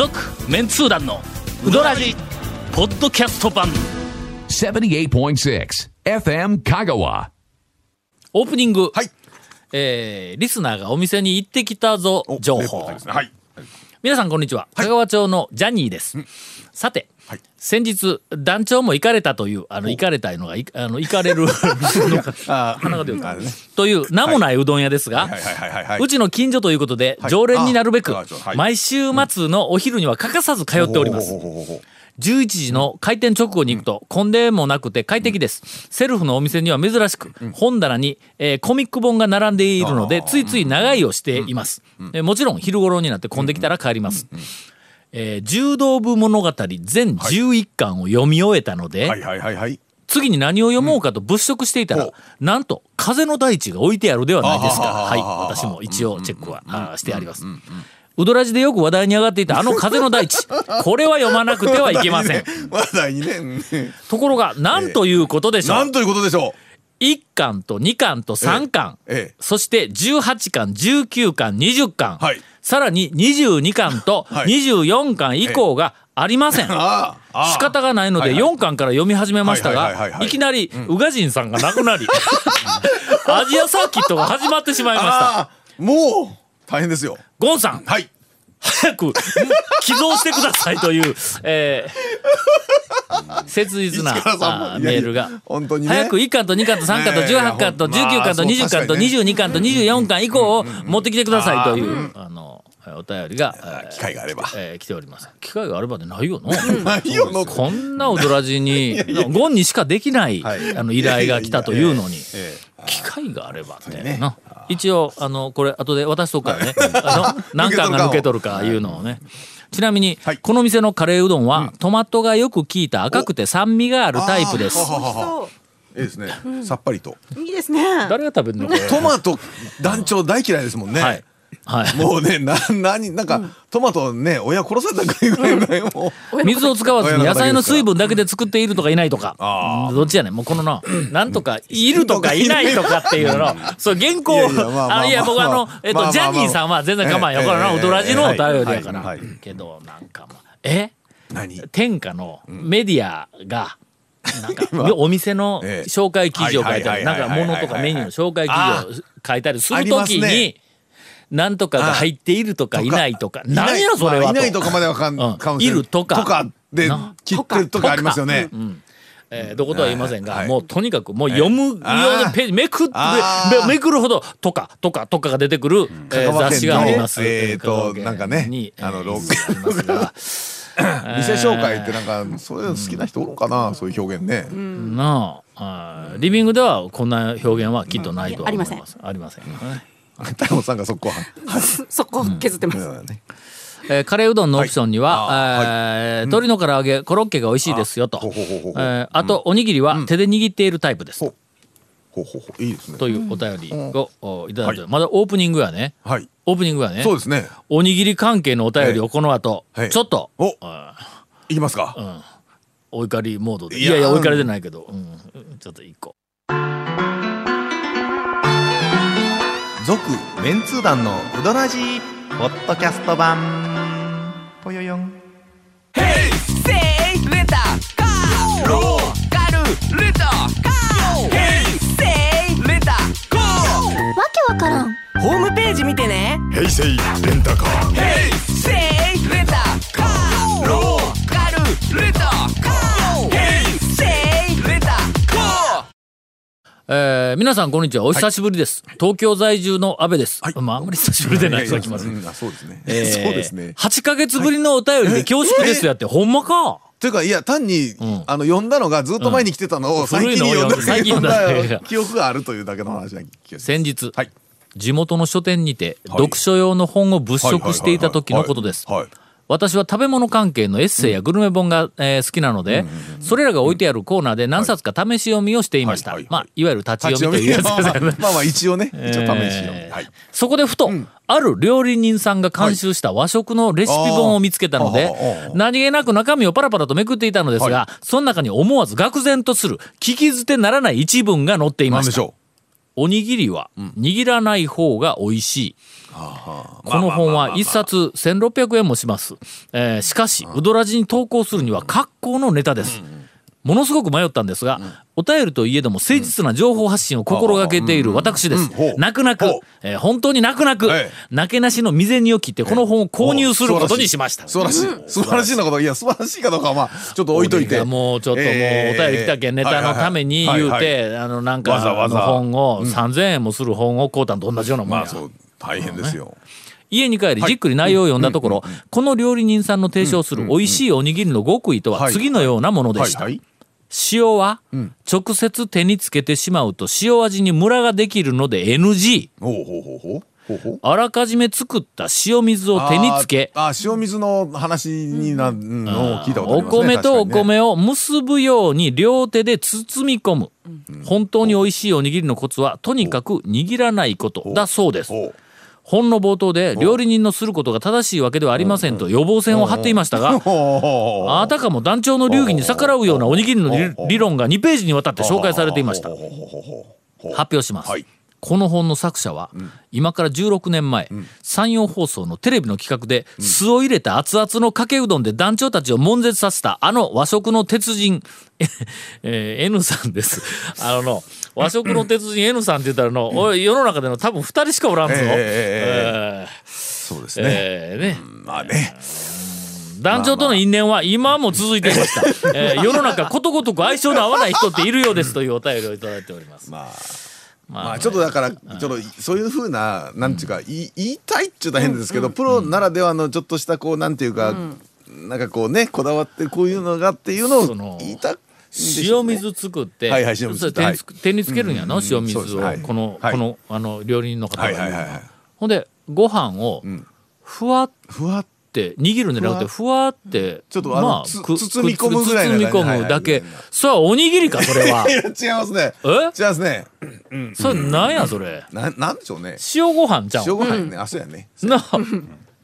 続メンツー団のウドラジポッドキャスト版。78.6 FM Kagawa. オープニング、はい。えーリスナーがお店に行ってきたぞ情報。ね。はい。皆さんこんにちは。香川町のジャニーです、さて、はい。先日団長も行かれたというあの行かれたいのがいあの行かれる あ鼻が出るあね。という名もないうどん屋ですが。うちの近所ということで、はい。常連になるべく、あはい。毎週末のお昼には欠かさず通っております。ほうほうほうほう11時の開店直後に行くと混んでもなくて快適です、セルフのお店には珍しく、本棚に、えーコミック本が並んでいるのでついつい長居をしています、えーもちろん昼頃になって混んできたら帰ります、えー柔道部物語全11巻を読み終えたので、はいはいはいはい。次に何を読もうかと物色していたら、ほなんと風の大地が置いてあるではないですか。あはい。は私も一応チェックは、してあります、うどらじでよく話題に上がっていたあの風の大地。これは読まなくてはいけません。話題にね。うん。ところが何ということでしょう、なんということでしょ1巻と2巻と3巻、ええ。そして18巻19巻20巻、はいさらに22巻とはい24巻以降がありません、う。ああ。ああ仕方がないのではいはい4巻から読み始めましたがはいはいはいはいいきなり宇賀神さんが亡くなり アジアサーキットが始まってしまいました。もう、大変ですよ。ゴンさんはい。早く寄贈してくださいという、えー切実なメールがね早く1巻と2巻と3巻とねえ18巻といやほん19巻とまあ20巻とそう確かにね22巻と24巻以降を持ってきてくださいというあのお便りが、えー機会があれば。えー来ております機会があればでないよな。ないよの。こんな踊らじにゴンにしかできないはいあの依頼が来たというのにえ機会があればってねな一応あのこれ後で渡しとくからねあの何巻が抜け取るかいうのをねちなみにはい。この店のカレーうどんはトマトがよく効いた赤くて酸味があるタイプです。ああははははええですね。さっぱりと。いいですね。誰が食べるのこれ？トマト団長大嫌いですもんね。はいはい。もうね、な、なに、なんか、トマトね、親殺されたぐらいぐらいもう。水を使わずに野菜の水分だけで作っているとかいないとかあどっちやねんもうこのななんとかいるとかいないとかっていうの。そう原稿いや僕あのえっとジャニーさんは全然構わんよええこれなええウドラジのお便りやから。けどなんかえ？何？天下のメディアがなんか お店のええ。紹介記事を書いたりなんか物とかメニューの紹介記事を書いたりするありますね。ときになんとかが入っているとかいないとか。何やそれはと。いないとかまではかん、うん。かもしれないいるとか。とかでな。切ってるとかありますよね。えーどことは言いませんが、はい。もうとにかくもう読むようなページめくってめめくるほどとかとかとかが出てくる、え雑誌があります。えーとなんかねにあのロえーありますが。店紹介ってなんかそういうの好きな人おるんかな、そういう表現ね。なあ。リビングではこんな表現はきっとないとは思います。うん。ありません。ね太郎さんがそこは。そこ削ってます。ねえーカレーうどんのオプションには、はい。えー鶏の唐揚げコロッケが美味しいですよと。ほうほうほうほう。えーあとおにぎりは手で握っているタイプです、ほう。ほうほうほう。いいですね。というお便りを、おいただいて、まだオープニングやね。はい。オープニングやね。そうですね。おにぎり関係のお便りをこの後、はい。ちょっとお、いきますか。お怒りモードで。いいややいやお怒りでないけど、うん、ちょっと一個続メンツー団のウドラジーポッドキャスト版。ぽよよん。わけわからん。ホームページ見てね。平成レンタカー。せいえー皆さんこんにちは。お久しぶりです、東京在住の安倍です、はい。まああんまり久しぶりでない。人が来ますそうですね。えー そうですね。8ヶ月ぶりのお便りで恐縮ですやって、ほんまか。というかいや単に、ん。あの読んだのがずっと前に来てたのを最近に読んだ,、最近読んだ。記憶があるというだけの話な先日、はい。地元の書店にてはい。読書用の本を物色していた時のことです。はい。はい。はい私は食べ物関係のエッセイやグルメ本が、えー好きなので、それらが置いてあるコーナーで何冊か試し読みをしていました、はい。はいはい。まあいわゆる立ち読みというやつです。よねまあまあ一応ね一応試し読み、えーはい。そこでふと、ある料理人さんが監修した和食のレシピ本を見つけたので、何気なく中身をパラパラとめくっていたのですが、はその中に思わず愕然とする聞き捨てならない一文が載っていまし何でしたょおにぎりは握らない方が美味しい。この本は一冊1600円もします。えーしかし、うどらじに投稿するには格好のネタです。ものすごく迷ったんですが、お便りといえども誠実な情報発信を心がけている私です。うん。泣く泣く。えー本当に泣く泣く。ええ、なけなしの未然を切ってこの本を購入することにしました。素晴らしい。素晴らしいなこと、いや、素晴らしいかどうかは、まあ、ちょっと置いといて。もうちょっともうおえ。ー便り来たけんネタのために言うて、あのなんかわざわざ。あの本を3000円もする本を買うたんと同じようなもんや。まあ、。そう、大変ですよ。家に帰りじっくり内容を読んだところ、この料理人さんの提唱する美味しいおにぎりの極意とははい。次のようなものでした。塩は直接手につけてしまうと塩味にムラができるので NG。あらかじめ作った塩水を手につけ、あ塩水の話になるのを聞いたことあおりますね。米とお。米を結ぶように両手で包み込む。本当に美味しいおにぎりのコツはとにかく握らないことだそうです。本の冒頭で料理人のすることが正しいわけではありませんと予防線を張っていましたが、あたかも団長の流儀に逆らうようなおにぎりの理理論が2ページにわたって紹介されていました。発表します。はいこの本の作者は、今から16年前、山陽放送のテレビの企画で、酢を入れた熱々のかけうどんで団長たちを悶絶させたあの和食の鉄人、えー N さんです。あのの、和食の鉄人 N さんって言ったらの、おい世の中での多分2人しかおらんぞ。ええそうですーね。えーねまあね。団長との因縁は今も続いていました。えー世の中ことごとく相性の合わない人っているようですというお便りをいただいております。まあ。ままあちょっとだから、ちょっとそういうふうな、なんていうか、言いたいっちゅうと変ですけど、プロならではのちょっとしたこう、なんていうか、なんかこうね、こだわってこういうのがっていうのを言いたいんでしょうね。塩水作って、はいはい手につけるんやの、塩水を、この、はい。このあの料理人の方が。ほんでご飯をん。ふわっふわって握るんじゃなくてふわってちょっとあのつ包み込むぐらいな包み込むだけ。いそれはおにぎりかそれは。違いますね。え？違いますね。それなんやそれ？ななんでしょうね。塩ご飯じゃん塩ご飯ね、あ、そうやね。な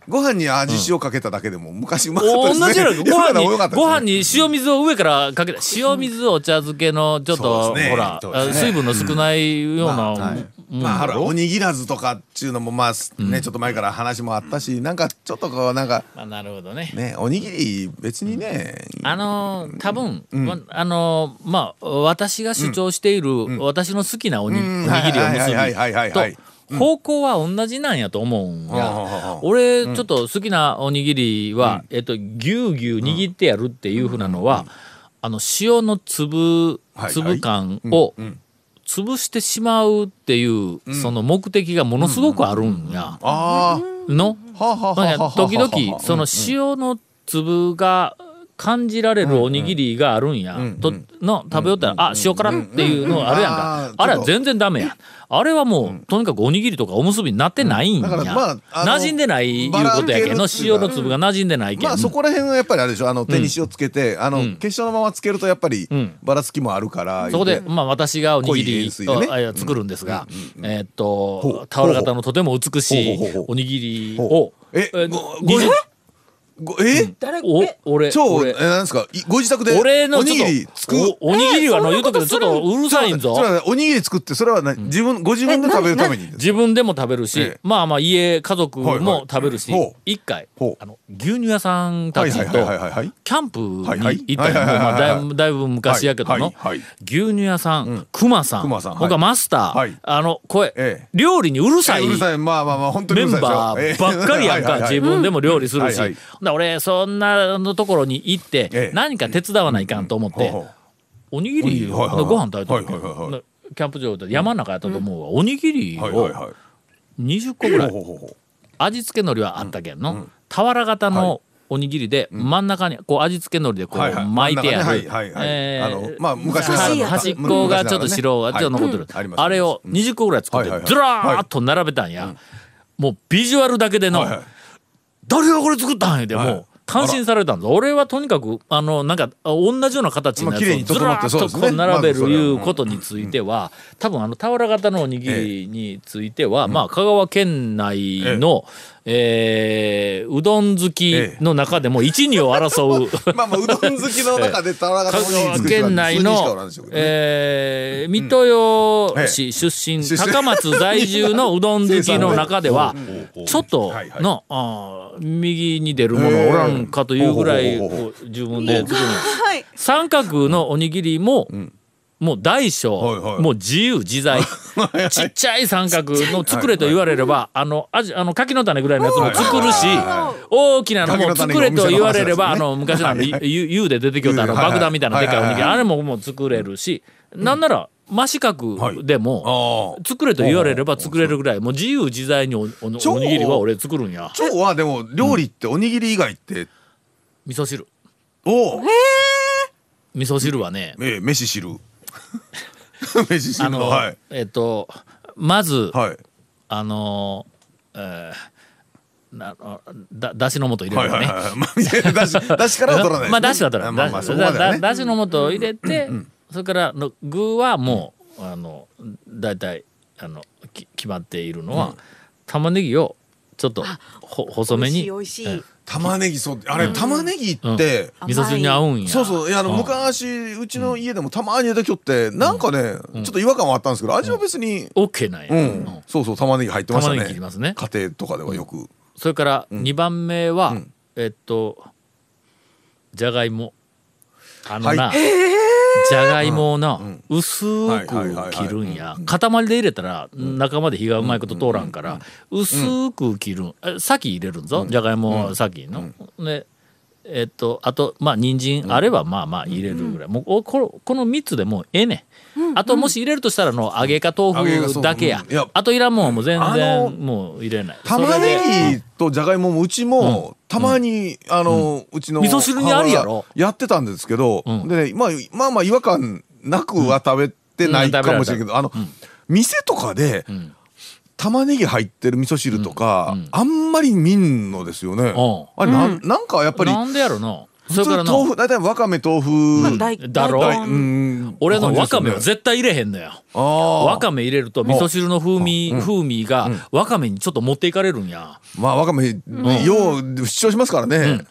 ご飯に味塩かけただけでも昔うまかった同ですね。じやろ。ご飯にご飯に塩水を上からかけた塩水お茶漬けのちょっと、ほら、水分の少ないようなまあおにぎらずとかっていうのもまあね、ちょっと前から話もあったしなんかちょっとこうなんかまあなるほどね。ねおにぎり別にね、あのー多分、わあのーまあ私が主張している、私の好きなおに,、うん。おにぎりを結びと方向は同じなんやと思うんや。俺ちょっと好きなおにぎりは、えっとぎゅうぎゅう握ってやるっていうふうなのは、あの塩の粒はい粒感を潰してしまうっていう、その目的がものすごくあるんや。あの？あはあはあはあはあはあ。時々その塩の粒が感じられるおにぎりがあるんや、との食べよったら、あ塩辛っていうのあるやんか、あれは全然ダメや。あれはもう、とにかくおにぎりとかおむすびになってないんや、だからまあ馴染んでないいうことやけん塩の粒が馴染んでないけん、まあそこら辺はやっぱりあれでしょ。あの手に塩つけて、あのん。結晶のままつけるとやっぱりん。ばらつきもあるから、そこで、まあ、私がおにぎりね。作るんですが、えーっほとう。俵型のとても美しいおにぎりほをう。ええご20ごえ、誰？お俺超俺。えなんですか？いご自宅で俺のおにちょっとぎり作る。おおにぎりはの？言うとくけどちょっとうるさいんぞ。それおにぎり作ってそれはな自分ご自分で食べるためにです。自分でも食べるし、ええ。まあまあ家家族はいはい。も食べるし、ほう。一回ほう。あの牛乳屋さんたちとキはいはいはいはいはい。ャンプにはいはい。行ったんやはいはいはいまあだはいいぶだいぶ昔やけどの、はいはいはい。牛乳屋さん、熊さん。熊さんはい。僕はマスター、はい。あの声、ええ。料理にうるさい、うるさい。まあまあまあ本当にメンうるさいバですよーばっかりやんか、はいはいはい自分でも料理するし、はいはいだ俺そんなのところに行って、ええ。何か手伝わないかんと思って、おにぎりのご飯食べた時はいはいはいはい。キャンプ場で山の中やったと思うわ、おにぎりをはいはいはい。20個ぐらい。味付け海苔はあったけんの、俵型のおにぎりで真ん中にこう味付け海苔でこうはいはい。巻いてあ真んる端っこがちょっと白がちょっと残ってる。はい。あれを20個ぐらい作ってずらーっと並べたんや。もうビジュアルだけでのはいはい誰がこれ作ったんやではい。もう。感心されたんです。俺はとにかくあのなんかあ同じような形のやつをずらーっとこう並べるいうことについては多分あの俵型のおにぎりについてはまあ香川県内のえーうどん好きの中でも一二を争う。まあまあうどん好きの中で田中香川県内の、えー、水戸洋市出身、出身。高松在住のうどん好きの中では うんちょっとはいはあー右に出るものおらんかというぐらい自分で作る。三角のおにぎりも、もう大小、はいはい。もう自由自在。ちっちゃい三角の作れと言われれば、あのあじあの柿の種ぐらいのやつも作るし、大きなのも作れと言われれば、あ柿のの昔のあの、はいはい。ゆゆで出てきよったあの爆弾みたいなでかいおにぎり、あれももう作れるし、なんなら真四角でも、ああ作れと言われれば作れるぐらいもう自由自在におおおに超ぎりは俺作るんや。今日はでも料理っておにぎり以外って味噌汁。おお味噌汁はねええ飯汁飯汁あの、はい。えっとまず、はい。あのーえーなあだだしの素入れはいるのね。だしからは取らないまあだしは取らない。だしの素を入れて、それからの具はもう、あのだいたいあのき決まっているのは、玉ねぎをちょっとほ細めに。美味しい美味しい。玉ねぎそう。あれ玉ねぎって味噌汁に合うんや。そうそう。いやあのうん。昔うちの家でもたまに出てきよってなんかねちょっと違和感はあったんですけど味は別にオッケーなんや。ううん。んそうそう玉ねぎ入ってました玉ねねぎ切りますね。家庭とかではよく。それから2番目は、ん。えっとじゃがいも。あのはい。な、じゃがいもをな、薄く切るんや。塊で入れたら中まで火がうまいこと通らんから薄く切るん。え先入れるんぞ？じゃがいも先の。でえっとあとまあ人参あればまあまあ入れるぐらい。もうおこのこの3つでもうええねんあともし入れるとしたらの揚げか豆腐だけや。あといらんもんはもう全然もう入れない。玉ねぎとじゃがいももうちもたまにあのうちの味噌汁にあるやろ？やってたんですけどん。でねまあまあまあ違和感なくは食べてないかもしれんけどあの店とかでん。玉ねぎ入ってる味噌汁とかあんまり見んのですよね。うん。あれなん。なんかやっぱりなんでやろな？そ普通れからな豆腐大体わかめ豆腐。大だろ？俺のわかめは絶対入れへんのよ。わあかめ入れると味噌汁の風味風味がわかめにちょっと持っていかれるんや。まあわかめよう主張しますからね。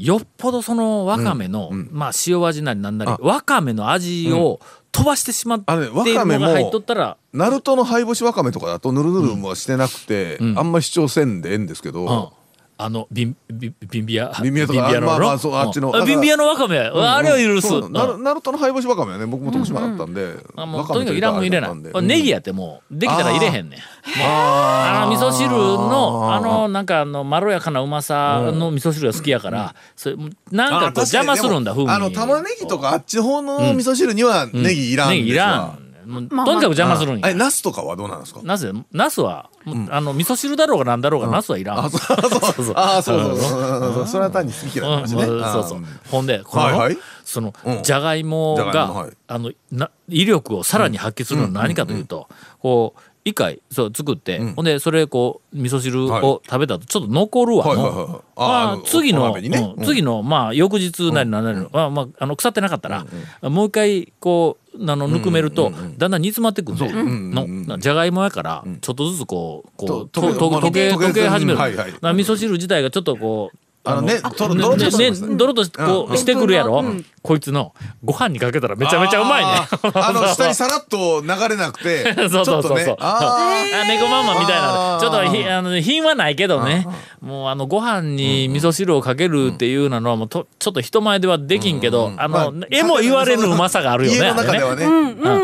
よっぽどそのわかめのまあ塩味なりなんなりわかめの味を飛ばしてしまってわかめが入っとったらナルトの灰干しわかめとかだとぬるぬるもしてなくて、ん。あんまり主張せんでええんですけど、うんあのビンビンビンビア？ビンビアとか？の？まあまあそうあっちのうん。ビンビアのわかめあれは許す。そうナルトの灰干しわかめはね僕も徳島だったんで、あもうとにかくいらんもん入れないネギやってもうできたら入れへんねん。ああの味噌汁のあのなんかあのまろやかなうまさの味噌汁が好きやから、それなんかこう邪魔するんだ風味あの玉ねぎとかあっちの方の味噌汁にはネギいらんネギいらんもうとにかく邪魔するんや。あれナスとかはどうなんですか？なぜナスは、あの味噌汁だろうがなんだろうが、ナスはいらん。あそう。そうそう。あそうそう。そうそれは単に好き嫌いの話ね、うん。そうそう。ほんでこの、そのうん。じゃがいもがあのな威力をさらに発揮するのは何かというと、こう一回そう作って、ほんでそれこう味噌汁を食べたとちょっと残るわ。の、はいはいはいはい。あまあ次の、ね。うん次のまあ翌日なりなりの、まあまああの腐ってなかったら、もう一回こうあのぬくめると、だんだん煮詰まってくんで、のじゃがいもやからちょっとずつこうこうとととまあ溶け溶け始める、はいはい。だから味噌汁自体がちょっとこうあのねドロッとしこうしてくるやろ、こいつのご飯にかけたらめちゃめちゃうまいね。あ の下にさらっと流れなくて そうそうそうそう。ちょっとね。ああ猫まんまみたいな。ちょっとひあの品はないけどね。もうあのご飯に味噌汁をかけるっていうのはもうとちょっと人前ではできんけど、あの、まあえも言われぬうまさがあるよね家の中ではね。う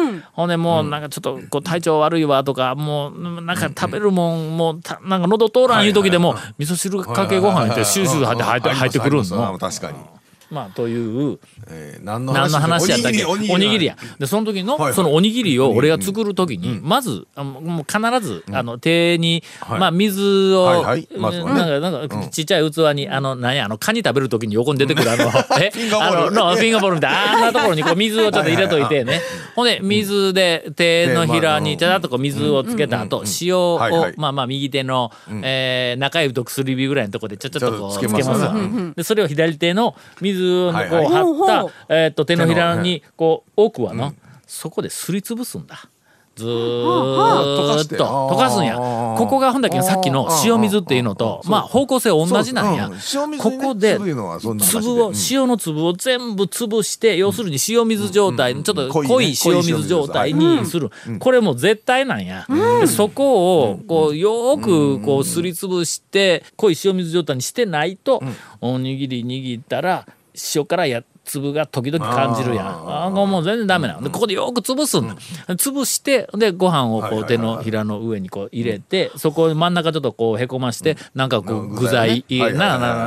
んほんでもうなんかちょっとこう体調悪いわとかもうなんか食べるもんもうたなんか喉通らんいう時でも味噌汁かけご飯ってシューシュー入って入って入ってくるんありますありのます確かにまあというえー何の何の話やったっけ？おおにぎり。にぎりや。でその時のはいはい。そのおにぎりを俺が作る時にまずあもうもう必ずあの手にはい。まあ水をはいはい。まずはね。なんかなんかちっちゃい器にあの何やあのカニ食べる時に横に出てくるあのえ？あの のフィンガーボールみたいなあんなところにこう水をちょっと入れといてね。ほんで水で手のひらにちゃっとこう水をつけた後塩をまあまあ右手のえー中指と薬指ぐらいのところでちょちょっとこうつけますわ。でそれを左手の水のこう張ったえーっと手のひらにこう奥はの。そこですりつぶすんだ。ずーっと。溶かすんや。ここがほんだけさっきの塩水っていうのとまあ方向性同じなんや。ここで粒をうん。塩の粒を全部潰して要するに塩水状態ちょっと濃いね。濃い塩水状態にする。これもう絶対なんや。でそこをこうよーくこうすりつぶして濃い塩水状態にしてないとおにぎり握ったら塩辛や粒が時々感じるやん。ああもう全然ダメなの。でここでよく潰すんだ。潰してでご飯をこう手のひらの上にこう入れてそこ真ん中ちょっとこうへこましてなんかこう具材。ねなはいはい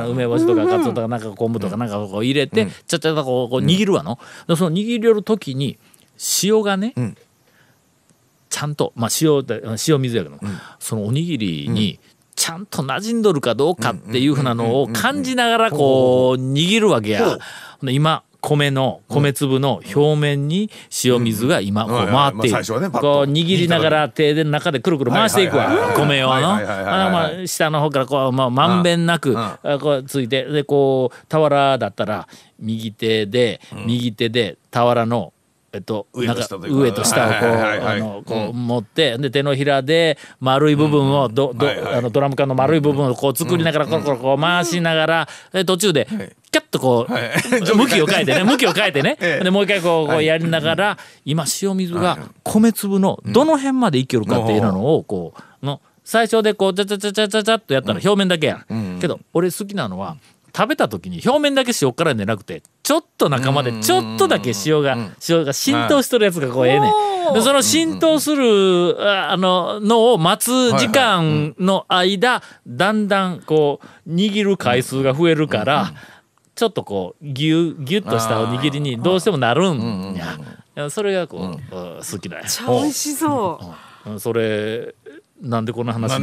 は梅干しとかカツオとかなんか昆布とかなんかこう入れてちゃっちゃとこうこう握るわの。でその握りよる時に塩がねちゃんとまあ塩で塩水やけどそのおにぎりにちゃんと馴染んどるかどうかっていうふうなのを感じながらこう握るわけや。今米の米粒の表面に塩水が今こう回っている。まあ最初はねパッと。こう握りながら手で中でくるくる回していくわ。は米をあのまあ下の方からこうまあまんべんなくあこうついてでこう俵だったら右手で右手で俵のえっと、上と下をこうあのこう持ってで手のひらで丸い部分をどどあのドラム缶の丸い部分をこう作りながらコロコロこう回しながらで途中でキャッとこう 向きを変えてね 向きを変えてね。ええ。でもう一回こうこうやりながら今塩水が米粒のどの辺までいけるかっていうのをこうの最初でこうチャチャチャチャチャチャっとやったら表面だけやん。けど俺好きなのは食べた時に表面だけ塩辛いんじゃなくてちょっと中までちょっとだけ塩が塩が浸透しとるやつがこうええねんでその浸透するああののを待つ時間の間だんだんこう握る回数が増えるからちょっとこうギュギュッとしたおにぎりにどうしてもなるんや。いやそれがこう、うん。好きだよ美味しそう。うんそれなんでこんな話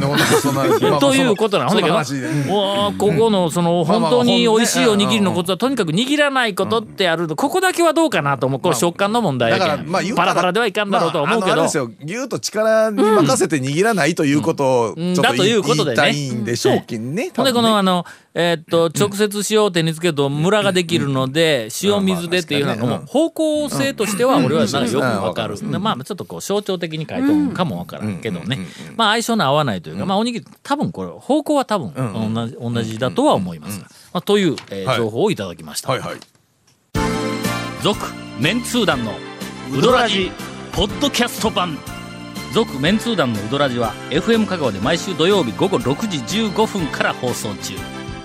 ということなんだけどうここのその本当に美味しいおにぎりのうんコツはとにかく握らないことってあるとここだけはどうかなと思う。これ食感の問題やだけん。からまあパラパラではいかんだろうとは思うけど。まあぎゅーっと力に任せて握らないということをちょっとうんだということでね。言いたいんでしょうきね。ほんでこのあのえーっと直接塩を手につけるとムラができるので塩水でっていうのも方向性としては俺はなんかよくわかる。まあちょっとこう象徴的に書いてるかもわからんけどね。まあ相性の合わないというかまあおにぎり多分これ方向は多分同じ同じだとは思いますが。まあというえ情報をいただきました。はいはい。続メンツー団のウドラジポッドキャスト版。続メンツー団のウドラジは FM 香川で毎週土曜日午後6時15分から放送中